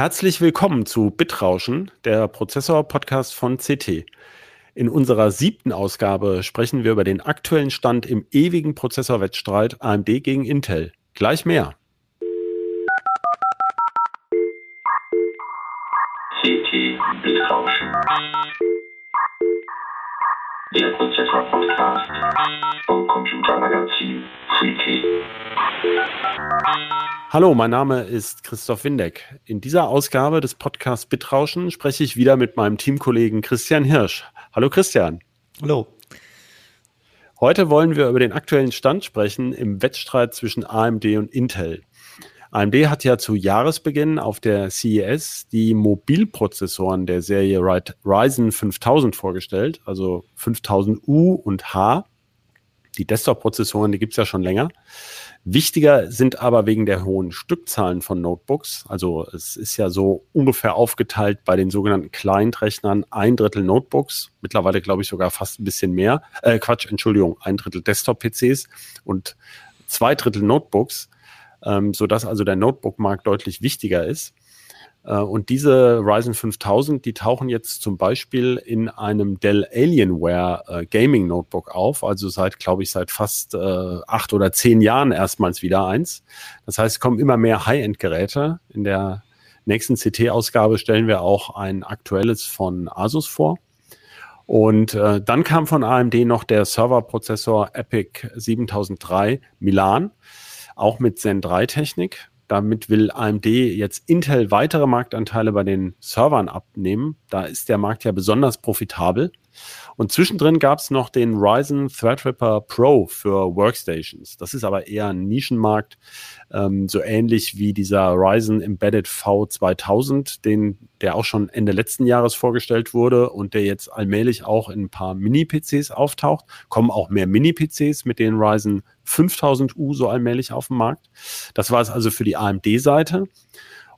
Herzlich willkommen zu Bitrauschen, der Prozessor-Podcast von CT. In unserer siebten Ausgabe sprechen wir über den aktuellen Stand im ewigen Prozessorwettstreit AMD gegen Intel. Gleich mehr. CT Bitrauschen. Der Prozessor-Podcast vom Computermagazin CT. Hallo, mein Name ist Christoph Windeck. In dieser Ausgabe des Podcasts Bitrauschen spreche ich wieder mit meinem Teamkollegen Christian Hirsch. Hallo Christian. Hallo. Heute wollen wir über den aktuellen Stand sprechen im Wettstreit zwischen AMD und Intel. AMD hat ja zu Jahresbeginn auf der CES die Mobilprozessoren der Serie Ryzen 5000 vorgestellt, also 5000U und H. Die Desktop-Prozessoren, die gibt es ja schon länger. Wichtiger sind aber wegen der hohen Stückzahlen von Notebooks. Also es ist ja so ungefähr aufgeteilt bei den sogenannten Client-Rechnern ein Drittel Notebooks, mittlerweile glaube ich sogar fast ein bisschen mehr. Äh, Quatsch, Entschuldigung, ein Drittel Desktop-PCs und zwei Drittel Notebooks, ähm, sodass also der Notebook-Markt deutlich wichtiger ist. Äh, und diese Ryzen 5000, die tauchen jetzt zum Beispiel in einem Dell Alienware äh, Gaming Notebook auf, also seit, glaube ich, seit fast äh, acht oder zehn Jahren erstmals wieder eins. Das heißt, es kommen immer mehr High-End-Geräte. In der nächsten CT-Ausgabe stellen wir auch ein aktuelles von Asus vor. Und äh, dann kam von AMD noch der Serverprozessor Epic 7003 Milan, auch mit Zen 3 Technik. Damit will AMD jetzt Intel weitere Marktanteile bei den Servern abnehmen. Da ist der Markt ja besonders profitabel. Und zwischendrin gab es noch den Ryzen Threadripper Pro für Workstations. Das ist aber eher ein Nischenmarkt, ähm, so ähnlich wie dieser Ryzen Embedded V2000, den, der auch schon Ende letzten Jahres vorgestellt wurde und der jetzt allmählich auch in ein paar Mini-PCs auftaucht. Kommen auch mehr Mini-PCs mit den Ryzen 5000U so allmählich auf den Markt. Das war es also für die AMD-Seite.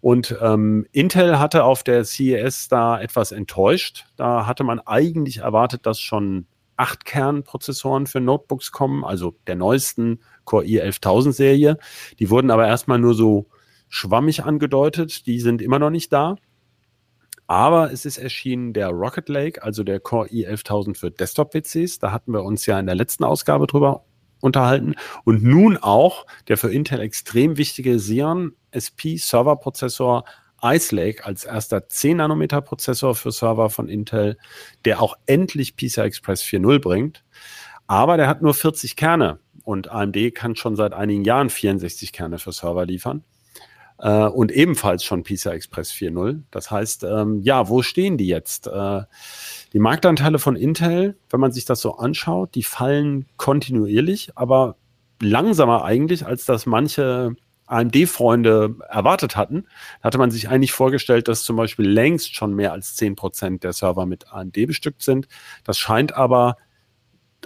Und ähm, Intel hatte auf der CES da etwas enttäuscht. Da hatte man eigentlich erwartet, dass schon acht Kernprozessoren für Notebooks kommen, also der neuesten Core i11000 Serie. Die wurden aber erstmal nur so schwammig angedeutet. Die sind immer noch nicht da. Aber es ist erschienen der Rocket Lake, also der Core i11000 für Desktop-PCs. Da hatten wir uns ja in der letzten Ausgabe drüber unterhalten. Und nun auch der für Intel extrem wichtige Xeon SP Serverprozessor Ice Lake als erster 10 Nanometer Prozessor für Server von Intel, der auch endlich PCI Express 4.0 bringt. Aber der hat nur 40 Kerne und AMD kann schon seit einigen Jahren 64 Kerne für Server liefern. Äh, und ebenfalls schon PCI Express 4.0. Das heißt, ähm, ja, wo stehen die jetzt? Äh, die Marktanteile von Intel, wenn man sich das so anschaut, die fallen kontinuierlich, aber langsamer eigentlich, als das manche AMD-Freunde erwartet hatten. Hatte man sich eigentlich vorgestellt, dass zum Beispiel längst schon mehr als 10 Prozent der Server mit AMD bestückt sind. Das scheint aber,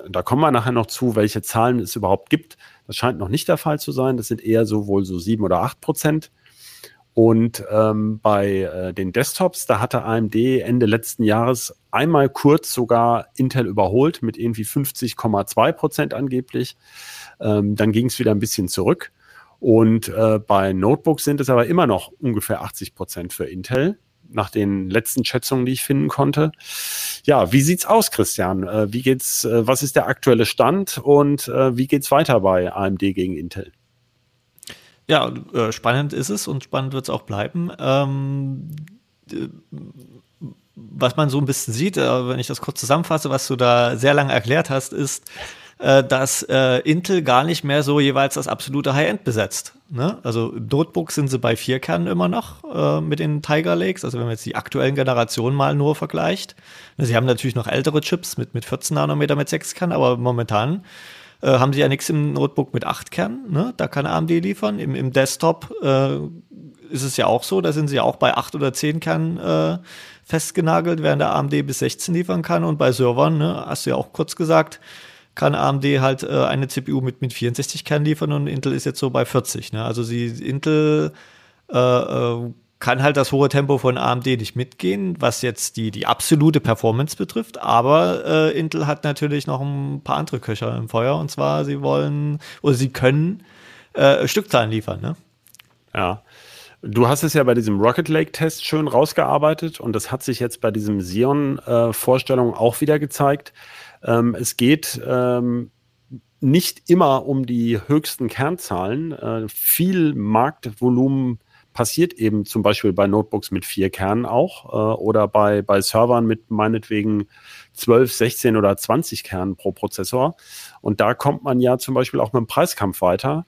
da kommen wir nachher noch zu, welche Zahlen es überhaupt gibt. Das scheint noch nicht der Fall zu sein. Das sind eher so wohl so 7 oder 8 Prozent. Und ähm, bei äh, den Desktops, da hatte AMD Ende letzten Jahres einmal kurz sogar Intel überholt mit irgendwie 50,2 Prozent angeblich. Ähm, dann ging es wieder ein bisschen zurück. Und äh, bei Notebooks sind es aber immer noch ungefähr 80 Prozent für Intel, nach den letzten Schätzungen, die ich finden konnte. Ja, wie sieht's aus, Christian? Äh, wie geht's, äh, was ist der aktuelle Stand und äh, wie geht's weiter bei AMD gegen Intel? Ja, äh, spannend ist es und spannend wird es auch bleiben. Ähm, was man so ein bisschen sieht, äh, wenn ich das kurz zusammenfasse, was du da sehr lange erklärt hast, ist, äh, dass äh, Intel gar nicht mehr so jeweils das absolute High-End besetzt. Ne? Also im Notebook sind sie bei vier Kernen immer noch äh, mit den Tiger Lakes. Also wenn man jetzt die aktuellen Generationen mal nur vergleicht. Sie haben natürlich noch ältere Chips mit, mit 14 Nanometer mit sechs Kernen, aber momentan äh, haben sie ja nichts im Notebook mit acht Kernen, ne? da kann AMD liefern. Im, im Desktop äh, ist es ja auch so, da sind sie ja auch bei acht oder zehn Kernen äh, festgenagelt, während der AMD bis 16 liefern kann. Und bei Servern, ne, hast du ja auch kurz gesagt, kann AMD halt äh, eine CPU mit, mit 64 Kernen liefern und Intel ist jetzt so bei 40. Ne? Also sie, Intel äh, äh, kann halt das hohe Tempo von AMD nicht mitgehen, was jetzt die, die absolute Performance betrifft. Aber äh, Intel hat natürlich noch ein paar andere Köcher im Feuer. Und zwar, sie wollen oder sie können äh, Stückzahlen liefern. Ne? Ja. Du hast es ja bei diesem Rocket Lake Test schön rausgearbeitet und das hat sich jetzt bei diesem Xeon-Vorstellung äh, auch wieder gezeigt. Ähm, es geht ähm, nicht immer um die höchsten Kernzahlen. Äh, viel Marktvolumen passiert eben zum Beispiel bei Notebooks mit vier Kernen auch äh, oder bei, bei Servern mit meinetwegen 12, 16 oder 20 Kernen pro Prozessor. Und da kommt man ja zum Beispiel auch mit dem Preiskampf weiter.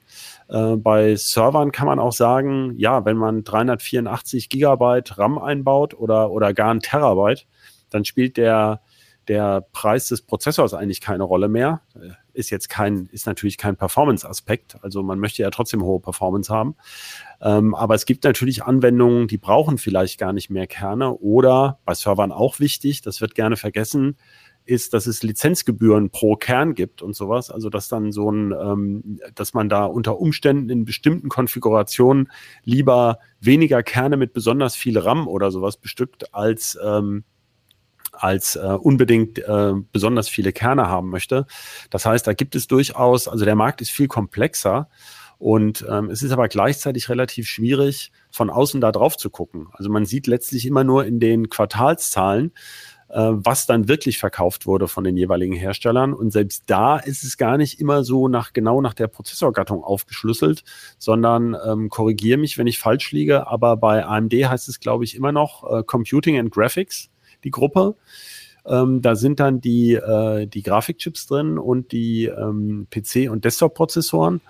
Äh, bei Servern kann man auch sagen, ja, wenn man 384 Gigabyte RAM einbaut oder, oder gar ein Terabyte, dann spielt der, der Preis des Prozessors eigentlich keine Rolle mehr. Ist jetzt kein, ist natürlich kein Performance-Aspekt. Also man möchte ja trotzdem hohe Performance haben. Ähm, aber es gibt natürlich Anwendungen, die brauchen vielleicht gar nicht mehr Kerne oder bei Servern auch wichtig, das wird gerne vergessen, ist, dass es Lizenzgebühren pro Kern gibt und sowas. Also dass dann so ein, ähm, dass man da unter Umständen in bestimmten Konfigurationen lieber weniger Kerne mit besonders viel RAM oder sowas bestückt als ähm, als äh, unbedingt äh, besonders viele Kerne haben möchte. Das heißt, da gibt es durchaus, also der Markt ist viel komplexer und ähm, es ist aber gleichzeitig relativ schwierig, von außen da drauf zu gucken. Also man sieht letztlich immer nur in den Quartalszahlen, äh, was dann wirklich verkauft wurde von den jeweiligen Herstellern. Und selbst da ist es gar nicht immer so nach genau nach der Prozessorgattung aufgeschlüsselt, sondern ähm, korrigiere mich, wenn ich falsch liege. Aber bei AMD heißt es, glaube ich, immer noch äh, Computing and Graphics, die Gruppe. Ähm, da sind dann die, äh, die Grafikchips drin und die ähm, PC- und Desktop-Prozessoren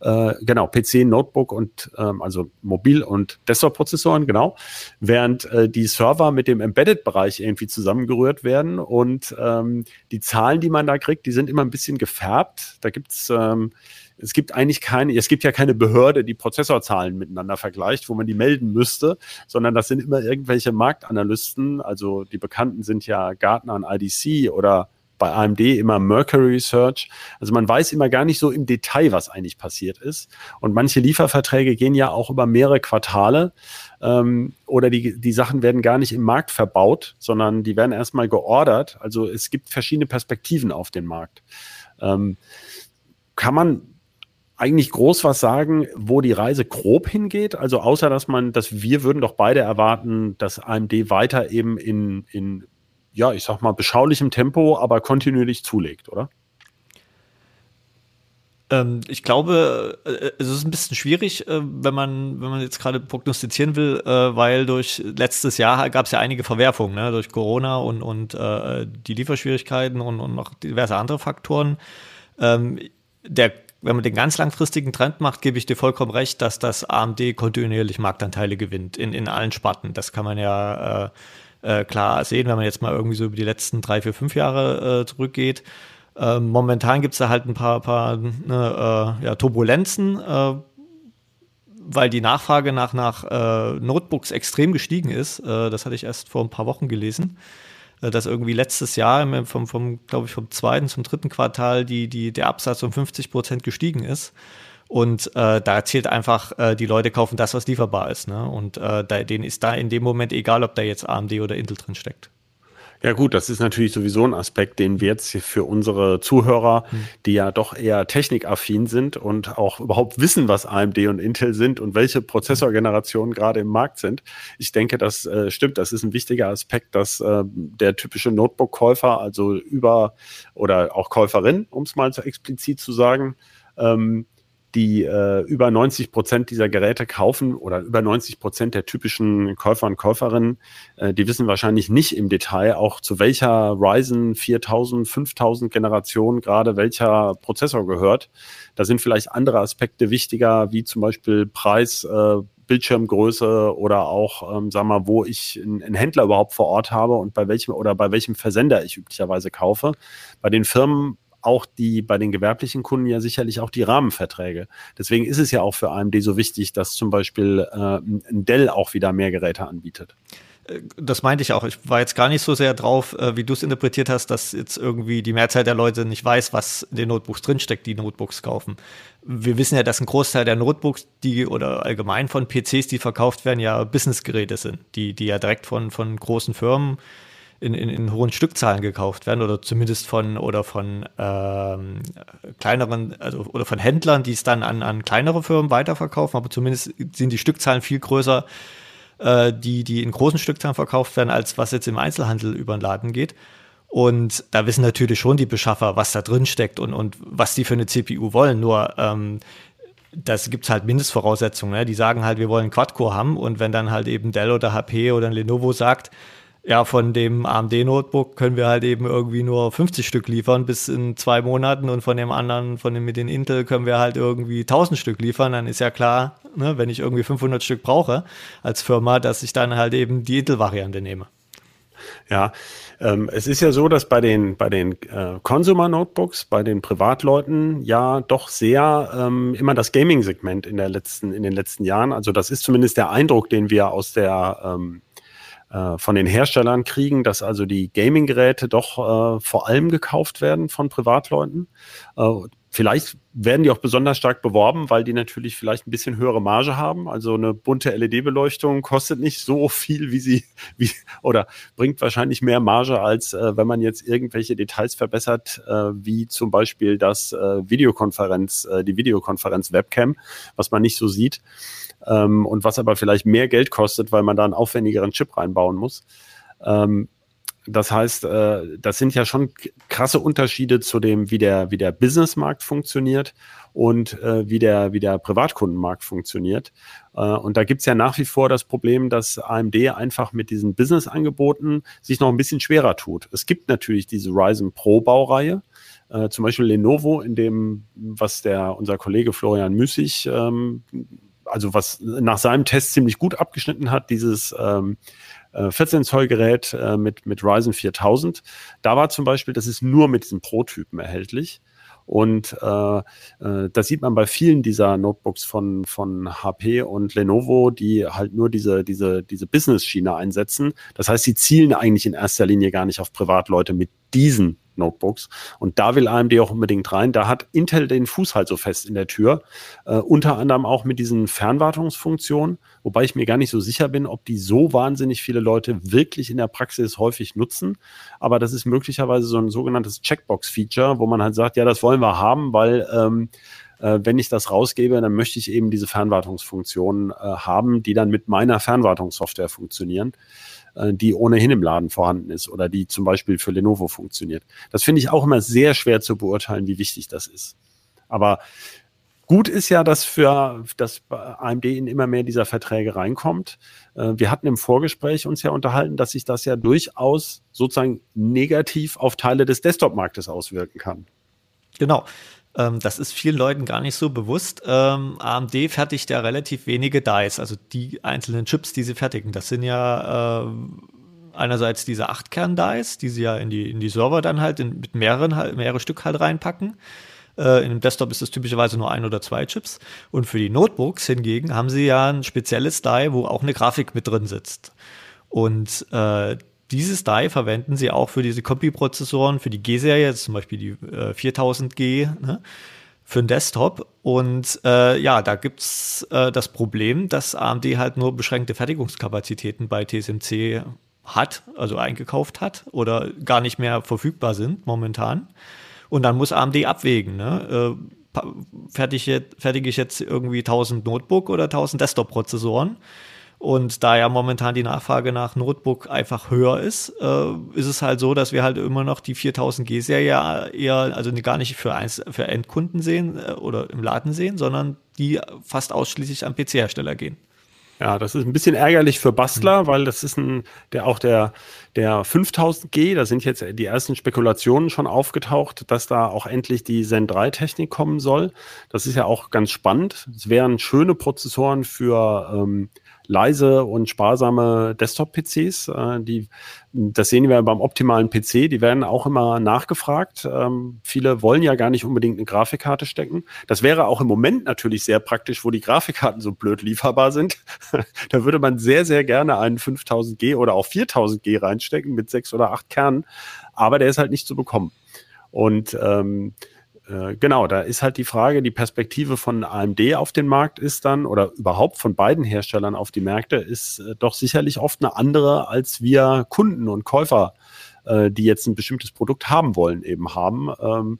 äh, genau, PC, Notebook und ähm, also Mobil- und Desktop-Prozessoren, genau, während äh, die Server mit dem Embedded-Bereich irgendwie zusammengerührt werden und ähm, die Zahlen, die man da kriegt, die sind immer ein bisschen gefärbt. Da gibt's ähm, es gibt eigentlich keine, es gibt ja keine Behörde, die Prozessorzahlen miteinander vergleicht, wo man die melden müsste, sondern das sind immer irgendwelche Marktanalysten. Also die bekannten sind ja Gartner und IDC oder bei AMD immer Mercury Research. Also man weiß immer gar nicht so im Detail, was eigentlich passiert ist. Und manche Lieferverträge gehen ja auch über mehrere Quartale ähm, oder die, die Sachen werden gar nicht im Markt verbaut, sondern die werden erstmal geordert. Also es gibt verschiedene Perspektiven auf den Markt. Ähm, kann man eigentlich groß was sagen, wo die Reise grob hingeht? Also außer dass man, dass wir würden doch beide erwarten, dass AMD weiter eben in, in ja, ich sag mal, beschaulichem Tempo, aber kontinuierlich zulegt, oder? Ähm, ich glaube, äh, es ist ein bisschen schwierig, äh, wenn man, wenn man jetzt gerade prognostizieren will, äh, weil durch letztes Jahr gab es ja einige Verwerfungen, ne? durch Corona und, und äh, die Lieferschwierigkeiten und, und noch diverse andere Faktoren. Ähm, der wenn man den ganz langfristigen Trend macht, gebe ich dir vollkommen recht, dass das AMD kontinuierlich Marktanteile gewinnt in, in allen Sparten. Das kann man ja äh, äh, klar sehen, wenn man jetzt mal irgendwie so über die letzten drei, vier, fünf Jahre äh, zurückgeht. Äh, momentan gibt es da halt ein paar, paar ne, äh, ja, Turbulenzen, äh, weil die Nachfrage nach, nach äh, Notebooks extrem gestiegen ist. das hatte ich erst vor ein paar Wochen gelesen dass irgendwie letztes Jahr vom, vom glaube ich, vom zweiten zum dritten Quartal die, die, der Absatz um 50 Prozent gestiegen ist. Und äh, da zählt einfach, äh, die Leute kaufen das, was lieferbar ist. Ne? Und äh, da, denen ist da in dem Moment egal, ob da jetzt AMD oder Intel drin steckt. Ja gut, das ist natürlich sowieso ein Aspekt, den wir jetzt für unsere Zuhörer, hm. die ja doch eher technikaffin sind und auch überhaupt wissen, was AMD und Intel sind und welche Prozessorgenerationen gerade im Markt sind. Ich denke, das äh, stimmt. Das ist ein wichtiger Aspekt, dass äh, der typische Notebook-Käufer, also über oder auch Käuferin, um es mal so explizit zu sagen, ähm, die äh, über 90 Prozent dieser Geräte kaufen oder über 90 Prozent der typischen Käufer und Käuferinnen, äh, die wissen wahrscheinlich nicht im Detail auch zu welcher Ryzen 4000, 5000 Generation gerade welcher Prozessor gehört. Da sind vielleicht andere Aspekte wichtiger, wie zum Beispiel Preis, äh, Bildschirmgröße oder auch, ähm, sag mal, wo ich einen Händler überhaupt vor Ort habe und bei welchem oder bei welchem Versender ich üblicherweise kaufe. Bei den Firmen auch die bei den gewerblichen Kunden ja sicherlich auch die Rahmenverträge. Deswegen ist es ja auch für AMD so wichtig, dass zum Beispiel äh, Dell auch wieder mehr Geräte anbietet. Äh, das meinte ich auch. Ich war jetzt gar nicht so sehr drauf, äh, wie du es interpretiert hast, dass jetzt irgendwie die Mehrzahl der Leute nicht weiß, was in den Notebooks drinsteckt, die Notebooks kaufen. Wir wissen ja, dass ein Großteil der Notebooks, die oder allgemein von PCs, die verkauft werden, ja Businessgeräte sind, die, die ja direkt von, von großen Firmen in, in, in hohen Stückzahlen gekauft werden oder zumindest von oder von ähm, kleineren also oder von Händlern, die es dann an, an kleinere Firmen weiterverkaufen, aber zumindest sind die Stückzahlen viel größer, äh, die, die in großen Stückzahlen verkauft werden, als was jetzt im Einzelhandel über den Laden geht. Und da wissen natürlich schon die Beschaffer, was da drin steckt und, und was die für eine CPU wollen. Nur ähm, das gibt's halt Mindestvoraussetzungen. Ne? Die sagen halt, wir wollen Quad-Core haben und wenn dann halt eben Dell oder HP oder Lenovo sagt, ja, von dem AMD-Notebook können wir halt eben irgendwie nur 50 Stück liefern bis in zwei Monaten und von dem anderen, von dem mit den Intel, können wir halt irgendwie 1000 Stück liefern. Dann ist ja klar, ne, wenn ich irgendwie 500 Stück brauche als Firma, dass ich dann halt eben die Intel-Variante nehme. Ja, ähm, es ist ja so, dass bei den, bei den äh, Consumer Notebooks, bei den Privatleuten ja doch sehr ähm, immer das Gaming-Segment in in den letzten Jahren. Also das ist zumindest der Eindruck, den wir aus der ähm, äh, von den Herstellern kriegen, dass also die Gaming-Geräte doch äh, vor allem gekauft werden von Privatleuten. Äh, vielleicht werden die auch besonders stark beworben, weil die natürlich vielleicht ein bisschen höhere Marge haben. Also eine bunte LED-Beleuchtung kostet nicht so viel, wie sie, wie, oder bringt wahrscheinlich mehr Marge, als äh, wenn man jetzt irgendwelche Details verbessert, äh, wie zum Beispiel das äh, Videokonferenz, äh, die Videokonferenz-Webcam, was man nicht so sieht ähm, und was aber vielleicht mehr Geld kostet, weil man da einen aufwendigeren Chip reinbauen muss. Ähm, das heißt, äh, das sind ja schon krasse Unterschiede zu dem, wie der, wie der Businessmarkt funktioniert und äh, wie, der, wie der Privatkundenmarkt funktioniert. Äh, und da gibt's ja nach wie vor das Problem, dass AMD einfach mit diesen Business-Angeboten sich noch ein bisschen schwerer tut. Es gibt natürlich diese Ryzen Pro-Baureihe, zum Beispiel Lenovo, in dem, was der unser Kollege Florian Müßig ähm, also was nach seinem Test ziemlich gut abgeschnitten hat, dieses ähm, 14 äh, Zoll Gerät äh, mit, mit Ryzen 4000. Da war zum Beispiel, das ist nur mit diesen Pro-Typen erhältlich. Und äh, äh, das sieht man bei vielen dieser Notebooks von, von HP und Lenovo, die halt nur diese, diese, diese Business-Schiene einsetzen. Das heißt, sie zielen eigentlich in erster Linie gar nicht auf Privatleute mit diesen Notebooks. Und da will AMD auch unbedingt rein. Da hat Intel den Fuß halt so fest in der Tür. Äh, unter anderem auch mit diesen Fernwartungsfunktionen, wobei ich mir gar nicht so sicher bin, ob die so wahnsinnig viele Leute wirklich in der Praxis häufig nutzen. Aber das ist möglicherweise so ein sogenanntes Checkbox-Feature, wo man halt sagt, ja, das wollen wir haben, weil ähm, äh, wenn ich das rausgebe, dann möchte ich eben diese Fernwartungsfunktionen äh, haben, die dann mit meiner Fernwartungssoftware funktionieren. Äh, die ohnehin im Laden vorhanden ist oder die zum Beispiel für Lenovo funktioniert. Das finde ich auch immer sehr schwer zu beurteilen, wie wichtig das ist. Aber Gut ist ja, dass für dass AMD in immer mehr dieser Verträge reinkommt. Äh, wir hatten im Vorgespräch uns ja unterhalten, dass sich das ja durchaus sozusagen negativ auf Teile des Desktop-Marktes auswirken kann. Genau. Ähm, das ist vielen Leuten gar nicht so bewusst. Ähm, AMD fertigt ja relativ wenige Dice, also die einzelnen Chips, die sie fertigen. Das sind ja äh, einerseits diese 8-Kern-Dice, die sie ja in die, in die Server dann halt in, mit mehreren, halt, mehrere Stück halt reinpacken. Äh, in einem Desktop ist es typischerweise nur ein oder zwei Chips. Und für die Notebooks hingegen haben sie ja ein spezielles Die, wo auch eine Grafik mit drin sitzt. Und äh, dieses Die verwenden sie auch für diese Copy-Prozessoren, für die G-Serie, zum Beispiel die äh, 4000G, ne, für den Desktop. Und äh, ja, da gibt's äh, das Problem, dass AMD halt nur beschränkte Fertigungskapazitäten bei TSMC hat, also eingekauft hat oder gar nicht mehr verfügbar sind momentan. Und dann muss AMD abwägen, ne? Äh, fertige, fertige ich jetzt irgendwie 1000 Notebook oder 1000 Desktop-Prozessoren? Und da ja momentan die Nachfrage nach Notebook einfach höher ist, äh, ist es halt so, dass wir halt immer noch die 4000G-Serie eher, also gar nicht für, eins, für Endkunden sehen äh, oder im Laden sehen, sondern die fast ausschließlich am PC-Hersteller gehen. Ja, das ist ein bisschen ärgerlich für Bastler, mhm. weil das ist ein, der auch der, der 5000G, da sind jetzt die ersten Spekulationen schon aufgetaucht, dass da auch endlich die Zen 3 Technik kommen soll. Das ist ja auch ganz spannend. Es wären schöne Prozessoren für ähm, leise und sparsame Desktop-PCs. Äh, die, das sehen wir beim optimalen PC, die werden auch immer nachgefragt. Ähm, viele wollen ja gar nicht unbedingt eine Grafikkarte stecken. Das wäre auch im Moment natürlich sehr praktisch, wo die Grafikkarten so blöd lieferbar sind. da würde man sehr, sehr gerne einen 5000G oder auch 4000G reinstecken mit sechs oder acht Kernen, aber der ist halt nicht zu bekommen. Und ähm, äh, genau, da ist halt die Frage, die Perspektive von AMD auf den Markt ist dann oder überhaupt von beiden Herstellern auf die Märkte ist äh, doch sicherlich oft eine andere, als wir Kunden und Käufer, äh, die jetzt ein bestimmtes Produkt haben wollen, eben haben. Ähm,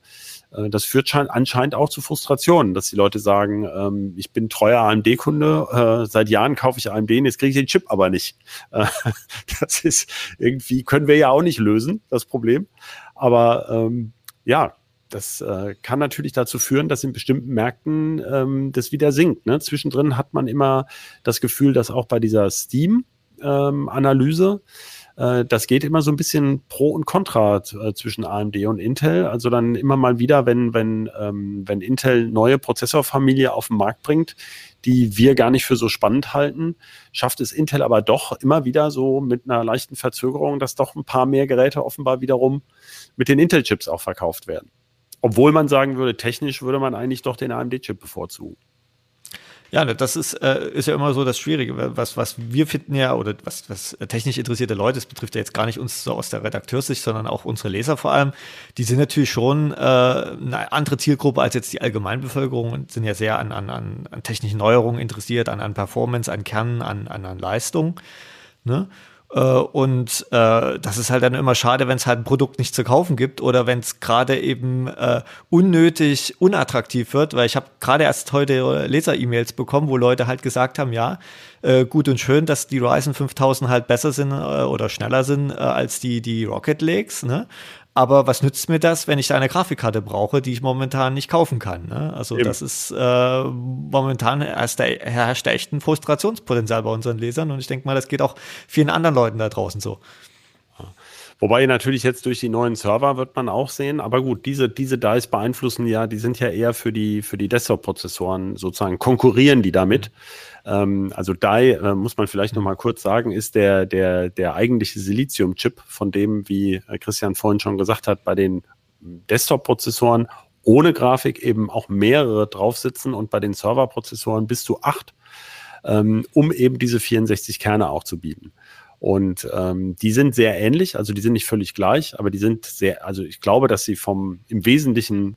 äh, das führt anscheinend auch zu Frustrationen, dass die Leute sagen, ähm, ich bin treuer AMD-Kunde, äh, seit Jahren kaufe ich AMD, jetzt kriege ich den Chip aber nicht. Äh, das ist irgendwie, können wir ja auch nicht lösen, das Problem. Aber ähm, ja, das äh, kann natürlich dazu führen, dass in bestimmten Märkten ähm, das wieder sinkt. Ne? Zwischendrin hat man immer das Gefühl, dass auch bei dieser Steam-Analyse, ähm, äh, das geht immer so ein bisschen pro und contra äh, zwischen AMD und Intel. Also dann immer mal wieder, wenn, wenn, ähm, wenn Intel neue Prozessorfamilie auf den Markt bringt, die wir gar nicht für so spannend halten, schafft es Intel aber doch immer wieder so mit einer leichten Verzögerung, dass doch ein paar mehr Geräte offenbar wiederum mit den Intel-Chips auch verkauft werden. Obwohl man sagen würde, technisch würde man eigentlich doch den AMD-Chip bevorzugen. Ja, das ist, äh, ist ja immer so das Schwierige. Was, was wir finden ja, oder was, was technisch interessierte Leute, das betrifft ja jetzt gar nicht uns so aus der Redakteurssicht, sondern auch unsere Leser vor allem, die sind natürlich schon äh, eine andere Zielgruppe als jetzt die Allgemeinbevölkerung und sind ja sehr an, an, an technischen Neuerungen interessiert, an, an Performance, an Kern, an, an, an Leistung. Ne? Äh, und äh, das ist halt dann immer schade, wenn es halt ein Produkt nicht zu kaufen gibt oder wenn es gerade eben äh, unnötig unattraktiv wird, weil ich habe gerade erst heute Leser-E-Mails bekommen, wo Leute halt gesagt haben, ja, äh, gut und schön, dass die Ryzen 5000 halt besser sind äh, oder schneller sind äh, als die, die Rocket Lakes, ne? Aber was nützt mir das, wenn ich da eine Grafikkarte brauche, die ich momentan nicht kaufen kann? Ne? Also Eben. das ist äh, momentan herrscht herrscht da echt ein Frustrationspotenzial bei unseren Lesern und ich denke mal, das geht auch vielen anderen Leuten da draußen so. Wobei natürlich jetzt durch die neuen Server wird man auch sehen, aber gut, diese, diese DICE beeinflussen ja, die sind ja eher für die, für die Desktop-Prozessoren sozusagen, konkurrieren die damit. Mhm. Ähm, also DI, äh, muss man vielleicht nochmal kurz sagen, ist der, der, der eigentliche Silizium-Chip, von dem, wie äh, Christian vorhin schon gesagt hat, bei den Desktop-Prozessoren ohne Grafik eben auch mehrere drauf sitzen und bei den Server-Prozessoren bis zu acht, ähm, um eben diese 64 Kerne auch zu bieten. Und ähm, die sind sehr ähnlich, also die sind nicht völlig gleich, aber die sind sehr, also ich glaube, dass sie vom im Wesentlichen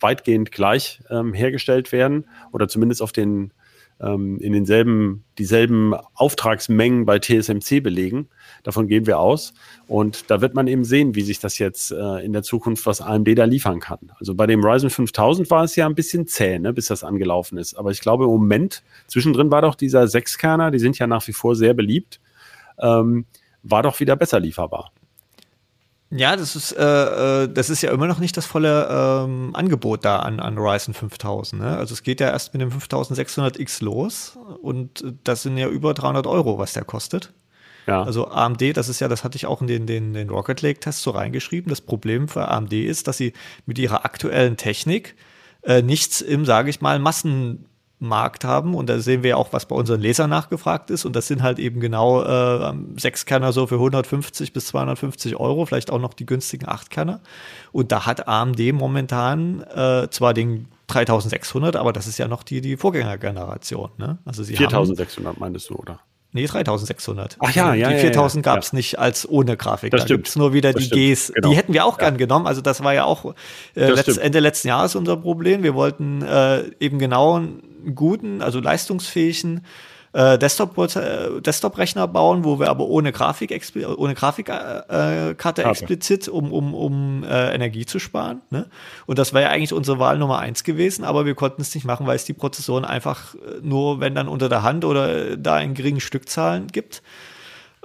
weitgehend gleich ähm, hergestellt werden oder zumindest auf den ähm, in denselben, dieselben Auftragsmengen bei TSMC belegen. Davon gehen wir aus. Und da wird man eben sehen, wie sich das jetzt äh, in der Zukunft, was AMD da liefern kann. Also bei dem Ryzen 5000 war es ja ein bisschen zäh, ne, bis das angelaufen ist. Aber ich glaube im Moment, zwischendrin war doch dieser Sechskerner, die sind ja nach wie vor sehr beliebt ähm, war doch wieder besser lieferbar. Ja, das ist, äh, äh, das ist ja immer noch nicht das volle ähm, Angebot da an, an Ryzen 5000. Ne? Also es geht ja erst mit dem 5600X los und das sind ja über 300 Euro, was der kostet. Ja. Also AMD, das ist ja, das hatte ich auch in den, den, den Rocket Lake Test so reingeschrieben. Das Problem für AMD ist, dass sie mit ihrer aktuellen Technik äh, nichts im, sage ich mal, Massen Markt haben. Und da sehen wir auch, was bei unseren Lesern nachgefragt ist. Und das sind halt eben genau äh, Sechskerner so für 150 bis 250 Euro, vielleicht auch noch die günstigen Achtkerner. Und da hat AMD momentan äh, zwar den 3600, aber das ist ja noch die, die Vorgängergeneration. Ne? Also sie 4600 haben, meinst du, oder? Nee, 3600. Ach ja, ja. Die 4000 ja, ja, gab es ja. nicht als ohne Grafik. Das da gibt es nur wieder das die Gs. Genau. Die hätten wir auch gern genommen. Also das war ja auch äh, letzt, Ende letzten Jahres unser Problem. Wir wollten äh, eben genau guten, also leistungsfähigen äh, Desktop-Rechner Desktop bauen, wo wir aber ohne Grafik ohne Grafikkarte äh, explizit, um, um, um äh, Energie zu sparen. Ne? Und das wäre ja eigentlich unsere Wahl Nummer eins gewesen, aber wir konnten es nicht machen, weil es die Prozessoren einfach äh, nur, wenn dann unter der Hand oder da in geringen Stückzahlen gibt.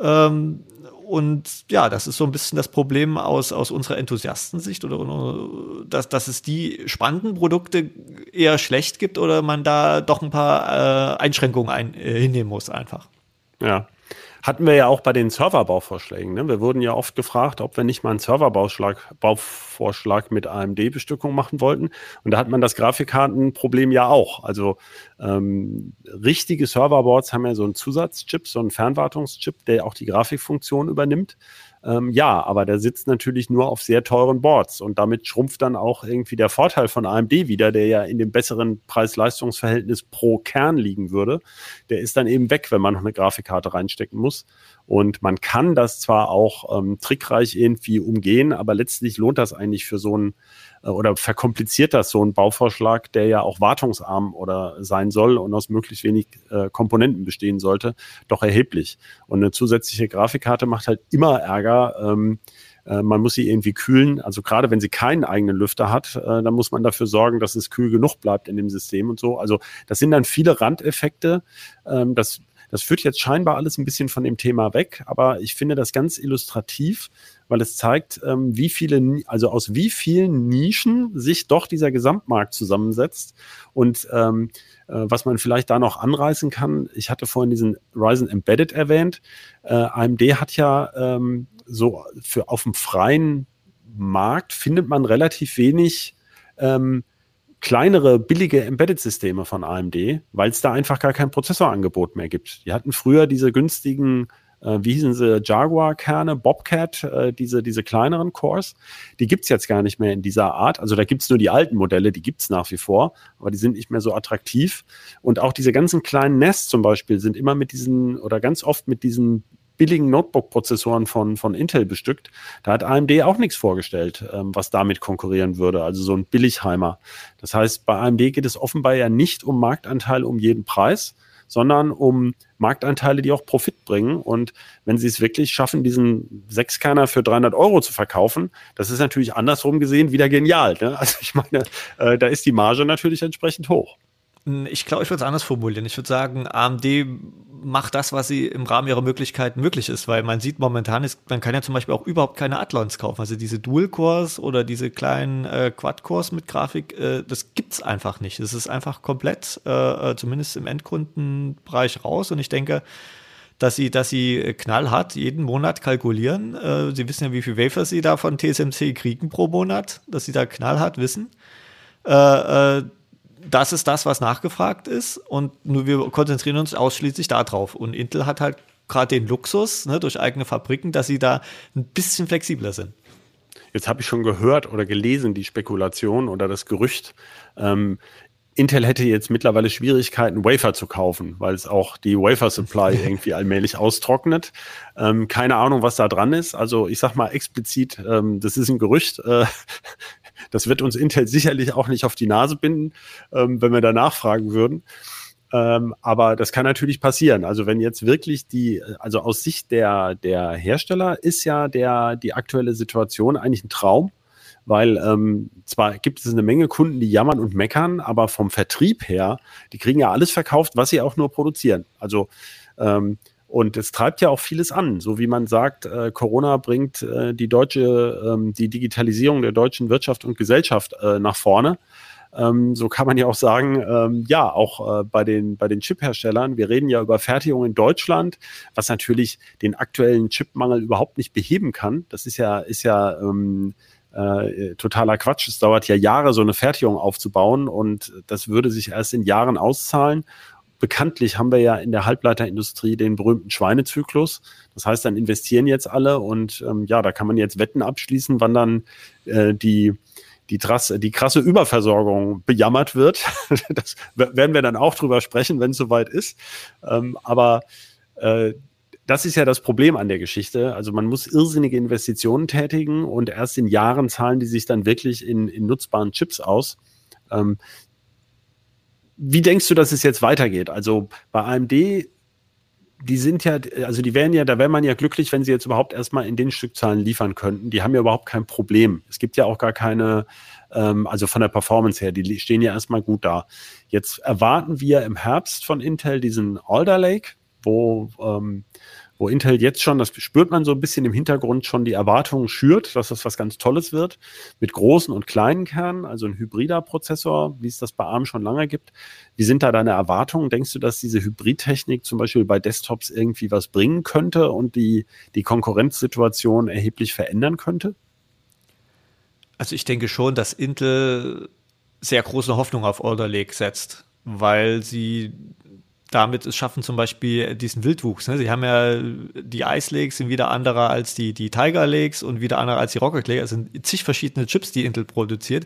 Ähm, und ja, das ist so ein bisschen das Problem aus, aus unserer Enthusiastensicht oder dass, dass es die spannenden Produkte eher schlecht gibt oder man da doch ein paar äh, Einschränkungen ein, äh, hinnehmen muss einfach. Ja. Hatten wir ja auch bei den Serverbauvorschlägen. Ne? Wir wurden ja oft gefragt, ob wir nicht mal einen Serverbauvorschlag mit AMD-Bestückung machen wollten. Und da hat man das Grafikkartenproblem ja auch. Also ähm, richtige Serverboards haben ja so einen Zusatzchip, so einen Fernwartungschip, der auch die Grafikfunktion übernimmt. Ähm, ja, aber der sitzt natürlich nur auf sehr teuren Boards und damit schrumpft dann auch irgendwie der Vorteil von AMD wieder, der ja in dem besseren Preis-Leistungs-Verhältnis pro Kern liegen würde. Der ist dann eben weg, wenn man noch eine Grafikkarte reinstecken muss. Und man kann das zwar auch ähm, trickreich irgendwie umgehen, aber letztlich lohnt das eigentlich für so ein äh, oder verkompliziert das so ein Bauvorschlag, der ja auch wartungsarm oder sein soll und aus möglichst wenig äh, Komponenten bestehen sollte, doch erheblich. Und eine zusätzliche Grafikkarte macht halt immer Ärger. Ähm, äh, man muss sie irgendwie kühlen. Also gerade wenn sie keinen eigenen Lüfter hat, äh, dann muss man dafür sorgen, dass es kühl genug bleibt in dem System und so. Also das sind dann viele Randeffekte. Ähm, das das führt jetzt scheinbar alles ein bisschen von dem Thema weg, aber ich finde das ganz illustrativ, weil es zeigt, ähm, wie viele, also aus wie vielen Nischen sich doch dieser Gesamtmarkt zusammensetzt und ähm, äh, was man vielleicht da noch anreißen kann. Ich hatte vorhin diesen Ryzen Embedded erwähnt. Äh, AMD hat ja ähm, so für auf dem freien Markt findet man relativ wenig ähm, kleinere, billige Embedded-Systeme von AMD, weil es da einfach gar kein Prozessorangebot mehr gibt. Die hatten früher diese günstigen, äh, wie hießen sie, Jaguar-Kerne, Bobcat, äh, diese, diese kleineren Cores. Die gibt's jetzt gar nicht mehr in dieser Art. Also da gibt's nur die alten Modelle, die gibt's nach wie vor, aber die sind nicht mehr so attraktiv. Und auch diese ganzen kleinen Nests zum Beispiel sind immer mit diesen oder ganz oft mit diesen billigen Notebook-Prozessoren von, von Intel bestückt. Da hat AMD auch nichts vorgestellt, ähm, was damit konkurrieren würde, also so ein Billigheimer. Das heißt, bei AMD geht es offenbar ja nicht um Marktanteile um jeden Preis, sondern um Marktanteile, die auch Profit bringen. Und wenn sie es wirklich schaffen, diesen Sechskerner für 300 Euro zu verkaufen, das ist natürlich andersrum gesehen wieder genial. Ne? Also ich meine, äh, da ist die Marge natürlich entsprechend hoch. Ich glaube, ich würde es anders formulieren. Ich würde sagen, AMD macht das, was sie im Rahmen ihrer Möglichkeiten möglich ist, weil man sieht momentan, ist, man kann ja zum Beispiel auch überhaupt keine Athlons kaufen. Also diese Dual-Cores oder diese kleinen äh, Quad-Cores mit Grafik, äh, das es einfach nicht. Es ist einfach komplett, äh, äh, zumindest im Endkundenbereich raus. Und ich denke, dass sie, dass sie knallhart jeden Monat kalkulieren. Äh, sie wissen ja, wie viel Wafer sie da von TSMC kriegen pro Monat, dass sie da knallhart wissen. Äh, äh das ist das, was nachgefragt ist und nur wir konzentrieren uns ausschließlich darauf. Und Intel hat halt gerade den Luxus ne, durch eigene Fabriken, dass sie da ein bisschen flexibler sind. Jetzt habe ich schon gehört oder gelesen, die Spekulation oder das Gerücht, ähm, Intel hätte jetzt mittlerweile Schwierigkeiten, Wafer zu kaufen, weil es auch die Wafer-Supply irgendwie allmählich austrocknet. Ähm, keine Ahnung, was da dran ist. Also ich sage mal explizit, ähm, das ist ein Gerücht. Äh, das wird uns Intel sicherlich auch nicht auf die Nase binden, ähm, wenn wir da nachfragen würden. Ähm, aber das kann natürlich passieren. Also wenn jetzt wirklich die, also aus Sicht der, der Hersteller ist ja der, die aktuelle Situation eigentlich ein Traum, weil ähm, zwar gibt es eine Menge Kunden, die jammern und meckern, aber vom Vertrieb her, die kriegen ja alles verkauft, was sie auch nur produzieren. Also ähm, und es treibt ja auch vieles an, so wie man sagt, äh, Corona bringt äh, die deutsche, ähm, die Digitalisierung der deutschen Wirtschaft und Gesellschaft äh, nach vorne. Ähm, so kann man ja auch sagen, ähm, ja, auch äh, bei den, bei den Chip-Herstellern, wir reden ja über Fertigung in Deutschland, was natürlich den aktuellen Chipmangel überhaupt nicht beheben kann. Das ist ja, ist ja ähm, äh, totaler Quatsch. Es dauert ja Jahre, so eine Fertigung aufzubauen und das würde sich erst in Jahren auszahlen bekanntlich haben wir ja in der Halbleiterindustrie den berühmten Schweinezyklus. Das heißt, dann investieren jetzt alle und ähm, ja, da kann man jetzt Wetten abschließen, wann dann äh, die die, Trasse, die krasse Überversorgung bejammert wird. das werden wir dann auch drüber sprechen, wenn es soweit ist. Ähm, aber äh, das ist ja das Problem an der Geschichte. Also man muss irrsinnige Investitionen tätigen und erst in Jahren zahlen die sich dann wirklich in, in nutzbaren Chips aus. Ähm, wie denkst du, dass es jetzt weitergeht? Also bei AMD, die sind ja, also die wären ja, da wäre man ja glücklich, wenn sie jetzt überhaupt erstmal in den Stückzahlen liefern könnten. Die haben ja überhaupt kein Problem. Es gibt ja auch gar keine, ähm, also von der Performance her, die stehen ja erstmal gut da. Jetzt erwarten wir im Herbst von Intel diesen Alder Lake, wo ähm, wo Intel jetzt schon, das spürt man so ein bisschen im Hintergrund schon die Erwartungen schürt, dass das was ganz Tolles wird, mit großen und kleinen Kernen, also ein hybrider Prozessor, wie es das bei ARM schon lange gibt. Wie sind da deine Erwartungen? Denkst du, dass diese Hybridtechnik zum Beispiel bei Desktops irgendwie was bringen könnte und die, die Konkurrenzsituation erheblich verändern könnte? Also ich denke schon, dass Intel sehr große Hoffnung auf Alder Lake setzt, weil sie damit es schaffen, zum Beispiel diesen Wildwuchs. Ne? Sie haben ja die Ice Lakes sind wieder andere als die, die Tiger Lakes und wieder andere als die Rocket Lakes. Es sind zig verschiedene Chips, die Intel produziert.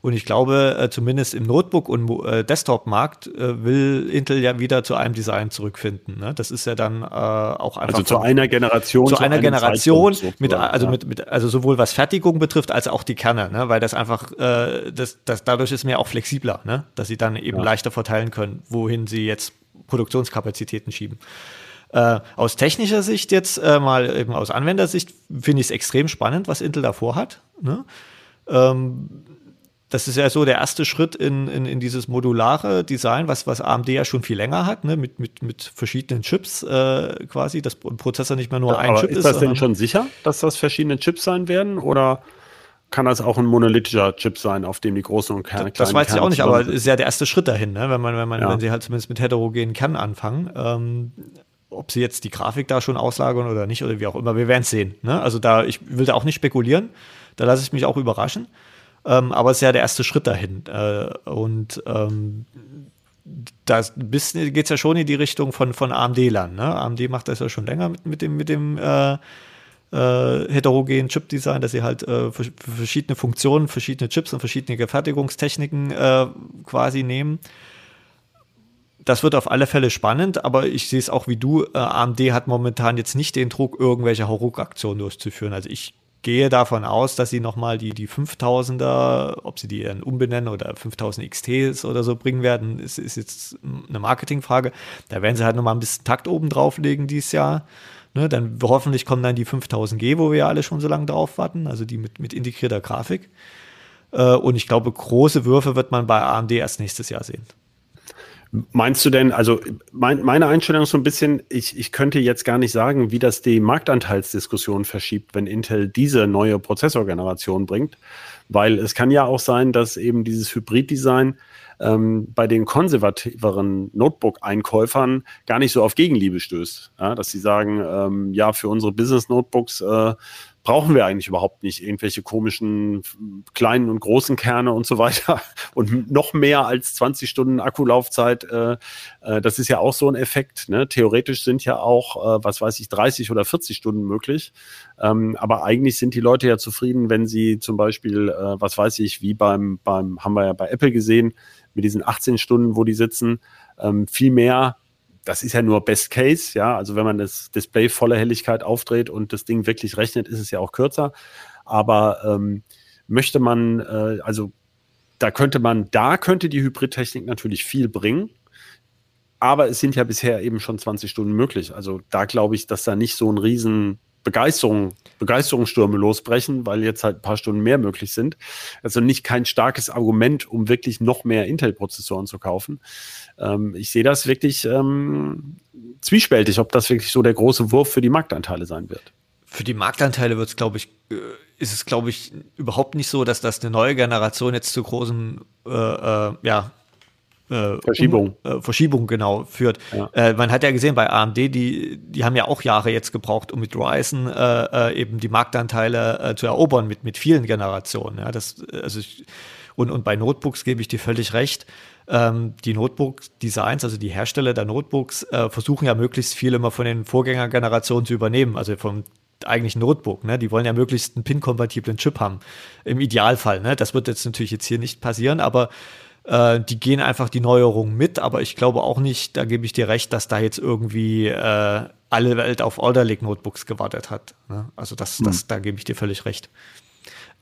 Und ich glaube, äh, zumindest im Notebook- und äh, Desktop-Markt äh, will Intel ja wieder zu einem Design zurückfinden. Ne? Das ist ja dann äh, auch einfach. Also zu einer Generation. Zu, zu einer Generation, mit, also, ja. mit, mit, also sowohl was Fertigung betrifft, als auch die Kerne, ne? weil das einfach, äh, das, das, dadurch ist mir auch flexibler, ne? dass sie dann eben ja. leichter verteilen können, wohin sie jetzt Produktionskapazitäten schieben. Äh, aus technischer Sicht jetzt äh, mal eben aus Anwendersicht finde ich es extrem spannend, was Intel davor hat. Ne? Ähm, das ist ja so der erste Schritt in, in, in dieses modulare Design, was, was AMD ja schon viel länger hat, ne? mit, mit, mit verschiedenen Chips äh, quasi, dass ein Prozessor nicht mehr nur ja, ein Chip ist. Ist das denn schon sicher, dass das verschiedene Chips sein werden oder kann das auch ein monolithischer Chip sein, auf dem die großen und kleinen Das weiß ich auch nicht, aber ist ja der erste Schritt dahin, ne? wenn man, wenn man, ja. wenn sie halt zumindest mit heterogenen Kernen anfangen. Ähm, ob sie jetzt die Grafik da schon auslagern oder nicht oder wie auch immer, wir werden es sehen. Ne? Also da, ich will da auch nicht spekulieren, da lasse ich mich auch überraschen. Ähm, aber es ist ja der erste Schritt dahin. Äh, und ähm, da geht es ja schon in die Richtung von, von AMD-Lern. Ne? AMD macht das ja schon länger mit, mit dem, mit dem äh, äh, heterogenen Chip-Design, dass sie halt äh, verschiedene Funktionen, verschiedene Chips und verschiedene Fertigungstechniken äh, quasi nehmen. Das wird auf alle Fälle spannend, aber ich sehe es auch wie du. Äh, AMD hat momentan jetzt nicht den Druck, irgendwelche Hauruck-Aktionen durchzuführen. Also ich gehe davon aus, dass sie nochmal die, die 5000er, ob sie die dann umbenennen oder 5000 XTs oder so bringen werden, ist, ist jetzt eine Marketingfrage. Da werden sie halt nochmal ein bisschen Takt oben drauflegen dieses Jahr. Ne, dann hoffentlich kommen dann die 5000G, wo wir ja alle schon so lange drauf warten, also die mit, mit integrierter Grafik. Äh, und ich glaube, große Würfe wird man bei AMD erst nächstes Jahr sehen. Meinst du denn, also mein, meine Einstellung ist so ein bisschen, ich, ich könnte jetzt gar nicht sagen, wie das die Marktanteilsdiskussion verschiebt, wenn Intel diese neue Prozessorgeneration bringt, weil es kann ja auch sein, dass eben dieses Hybrid-Design ähm, bei den konservativeren Notebook-Einkäufern gar nicht so auf Gegenliebe stößt. Ja, dass sie sagen, ähm, ja, für unsere Business-Notebooks äh, brauchen wir eigentlich überhaupt nicht irgendwelche komischen kleinen und großen Kerne und so weiter und noch mehr als 20 Stunden Akkulaufzeit. Äh, äh, das ist ja auch so ein Effekt. Ne? Theoretisch sind ja auch, äh, was weiß ich, 30 oder 40 Stunden möglich. Ähm, aber eigentlich sind die Leute ja zufrieden, wenn sie zum Beispiel, was weiß ich, wie beim, beim, haben wir ja bei Apple gesehen, mit diesen 18 Stunden, wo die sitzen, ähm, viel mehr das ist ja nur Best Case, ja. Also wenn man das Display voller Helligkeit aufdreht und das Ding wirklich rechnet, ist es ja auch kürzer. Aber ähm, möchte man, äh, also da könnte man, da könnte die Hybridtechnik natürlich viel bringen. Aber es sind ja bisher eben schon 20 Stunden möglich. Also da glaube ich, dass da nicht so ein riesen Begeisterung, Begeisterungsstürme losbrechen, weil jetzt halt ein paar Stunden mehr möglich sind. Also nicht kein starkes Argument, um wirklich noch mehr Intel-Prozessoren zu kaufen. Ähm, ich sehe das wirklich ähm, zwiespältig, ob das wirklich so der große Wurf für die Marktanteile sein wird. Für die Marktanteile wird es, glaube ich, äh, ist es, glaube ich, überhaupt nicht so, dass das eine neue Generation jetzt zu großen äh, äh, ja, äh, Verschiebung. Um, äh, Verschiebung genau führt. Ja. Äh, man hat ja gesehen bei AMD, die, die haben ja auch Jahre jetzt gebraucht, um mit Ryzen äh, äh, eben die Marktanteile äh, zu erobern mit, mit vielen Generationen. Ja, das, also ich, und, und bei Notebooks gebe ich dir völlig recht. Ähm, die Notebook-Designs, also die Hersteller der Notebooks, versuchen ja möglichst viel immer von den Vorgängergenerationen zu übernehmen, also vom eigentlichen Notebook. Ne? Die wollen ja möglichst einen PIN-kompatiblen Chip haben. Im Idealfall. Ne? Das wird jetzt natürlich jetzt hier nicht passieren, aber äh, die gehen einfach die Neuerungen mit, aber ich glaube auch nicht, da gebe ich dir recht, dass da jetzt irgendwie äh, alle Welt auf Alder Lake Notebooks gewartet hat. Ne? Also das, das, hm. da gebe ich dir völlig recht.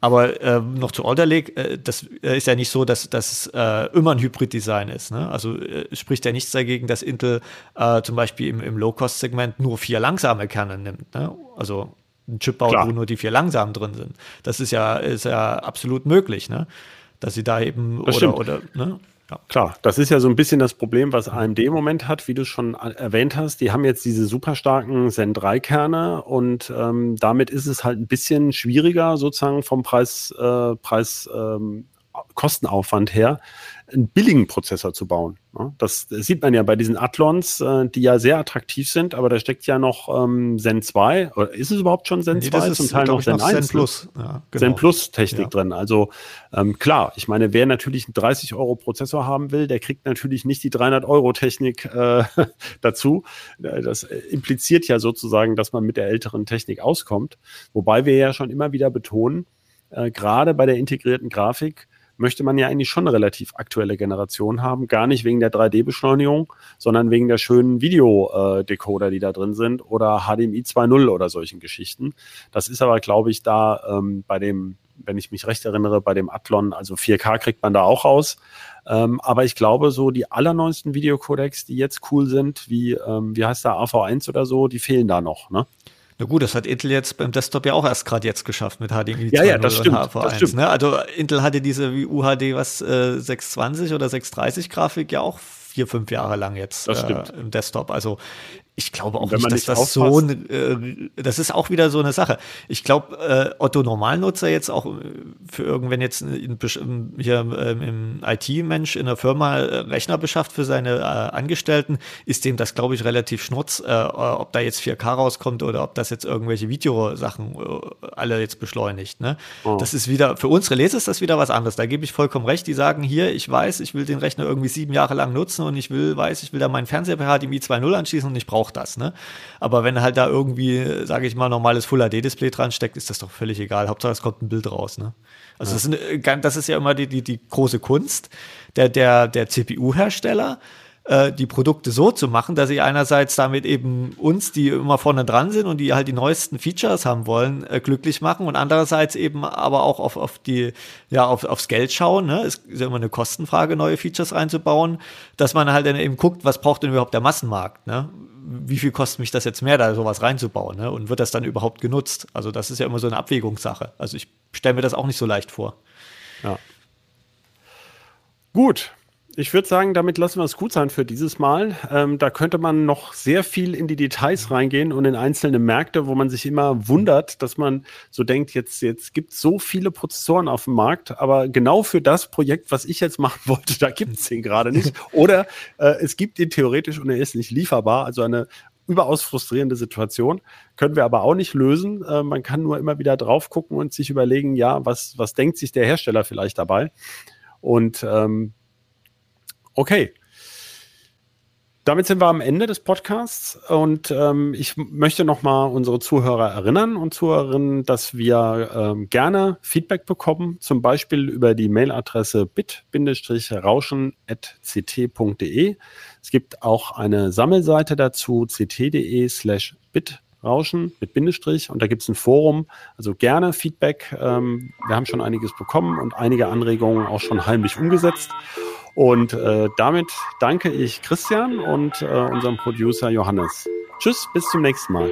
Aber äh, noch zu Alder Lake, äh, das äh, ist ja nicht so, dass das äh, immer ein Hybrid-Design ist. Ne? Also äh, spricht ja nichts dagegen, dass Intel äh, zum Beispiel im, im Low-Cost-Segment nur vier langsame Kerne nimmt. Ne? Also ein Chip baut, Klar. wo nur die vier langsamen drin sind. Das ist ja, ist ja absolut möglich. Ne? Dass sie da eben das oder, oder ne? Ja. Klar, das ist ja so ein bisschen das Problem, was AMD im Moment hat, wie du schon erwähnt hast. Die haben jetzt diese super starken Zen 3 Kerne und ähm, damit ist es halt ein bisschen schwieriger, sozusagen vom Preis, äh, Preis ähm, Kostenaufwand her, einen billigen Prozessor zu bauen. Ne? Das, sieht man ja bei diesen Athlons, äh, die ja sehr attraktiv sind, aber da steckt ja noch ähm, Zen 2, oder ist es überhaupt schon Zen nee, 2? Zum Teil noch Zen 1. Zen ne? Plus. Ja, genau. Zen Plus Technik ja. drin. Also ähm, klar, ich meine, wer natürlich einen 30 Euro Prozessor haben will, der kriegt natürlich nicht die 300 Euro Technik äh, dazu. Das impliziert ja sozusagen, dass man mit der älteren Technik auskommt. Wobei wir ja schon immer wieder betonen, äh, gerade bei der integrierten Grafik, möchte man ja eigentlich schon eine relativ aktuelle Generation haben. Gar nicht wegen der 3D-Beschleunigung, sondern wegen der schönen Videodecoder, die da drin sind oder HDMI 2.0 oder solchen Geschichten. Das ist aber, glaube ich, da ähm, bei dem, wenn ich mich recht erinnere, bei dem Athlon, also 4K kriegt man da auch raus. Ähm, aber ich glaube, so die allerneuesten Videocodecs, die jetzt cool sind, wie, ähm, wie heißt der, AV1 oder so, die fehlen da noch, ne? Na gut, das hat Intel jetzt beim Desktop ja auch erst gerade jetzt geschafft mit HDMI ja, 2.0 ja, das stimmt, und HV1. Das stimmt. Ne? Also Intel hatte diese wie UHD was äh, 620 oder 630 Grafik ja auch vier, fünf Jahre lang jetzt äh, im Desktop. Also ich glaube auch nicht, dass nicht das so, äh, das ist auch wieder so eine Sache. Ich glaube, äh, Otto Normalnutzer jetzt auch äh, für irgendwann jetzt in, hier ähm, im IT-Mensch in der Firma äh, Rechner beschafft für seine äh, Angestellten, ist dem das, glaube ich, relativ schnurz, äh, ob da jetzt 4K rauskommt oder ob das jetzt irgendwelche Videosachen alle jetzt beschleunigt. Ne? Oh. Das ist wieder, für unsere Leser ist das wieder was anderes. Da gebe ich vollkommen recht. Die sagen hier, ich weiß, ich will den Rechner irgendwie sieben Jahre lang nutzen und ich will, weiß, ich will da meinen Fernseher per HDMI 2.0 anschließen und ich brauche braucht das, ne? Aber wenn halt da irgendwie, sage ich mal, normales Full-HD-Display dran steckt, ist das doch völlig egal. Hauptsache es kommt ein Bild raus, ne? Also ja. das, ist, äh, das, ist, ja immer die, die, die große Kunst der, der, der CPU-Hersteller äh, die Produkte so zu machen, dass sie einerseits damit eben uns, die immer vorne dran sind und die halt die neuesten Features haben wollen, äh, glücklich machen und andererseits eben aber auch auf, auf die, ja, auf, aufs Geld schauen. Ne? Es ist ja immer eine Kostenfrage, neue Features reinzubauen, dass man halt dann eben guckt, was braucht denn überhaupt der Massenmarkt? Ne? Wie viel kostet mich das jetzt mehr, da sowas reinzubauen? Ne? Und wird das dann überhaupt genutzt? Also das ist ja immer so eine Abwägungssache. Also ich stelle mir das auch nicht so leicht vor. Ja. Gut, ich würde sagen, damit lassen wir es gut sein für dieses Mal. Ähm, da könnte man noch sehr viel in die Details reingehen und in einzelne Märkte, wo man sich immer wundert, dass man so denkt, jetzt, jetzt gibt es so viele Prozessoren auf dem Markt, aber genau für das Projekt, was ich jetzt machen wollte, da gibt es den gerade nicht. Oder äh, es gibt ihn theoretisch und er ist nicht lieferbar. Also eine überaus frustrierende Situation. Können wir aber auch nicht lösen. Äh, man kann nur immer wieder drauf gucken und sich überlegen, ja, was, was denkt sich der Hersteller vielleicht dabei? Und ähm, Okay. Damit sind wir am Ende des Podcasts und ähm, ich möchte nochmal unsere Zuhörer erinnern und Zuhörerinnen, dass wir ähm, gerne Feedback bekommen, zum Beispiel über die Mailadresse bit-rauschen.ct.de. Es gibt auch eine Sammelseite dazu, ct.de slash bitrauschen mit Bindestrich und da gibt es ein Forum, also gerne Feedback. Ähm, wir haben schon einiges bekommen und einige Anregungen auch schon heimlich umgesetzt. Und äh, damit danke ich Christian und äh, unserem Producer Johannes. Tschüss, bis zum nächsten Mal.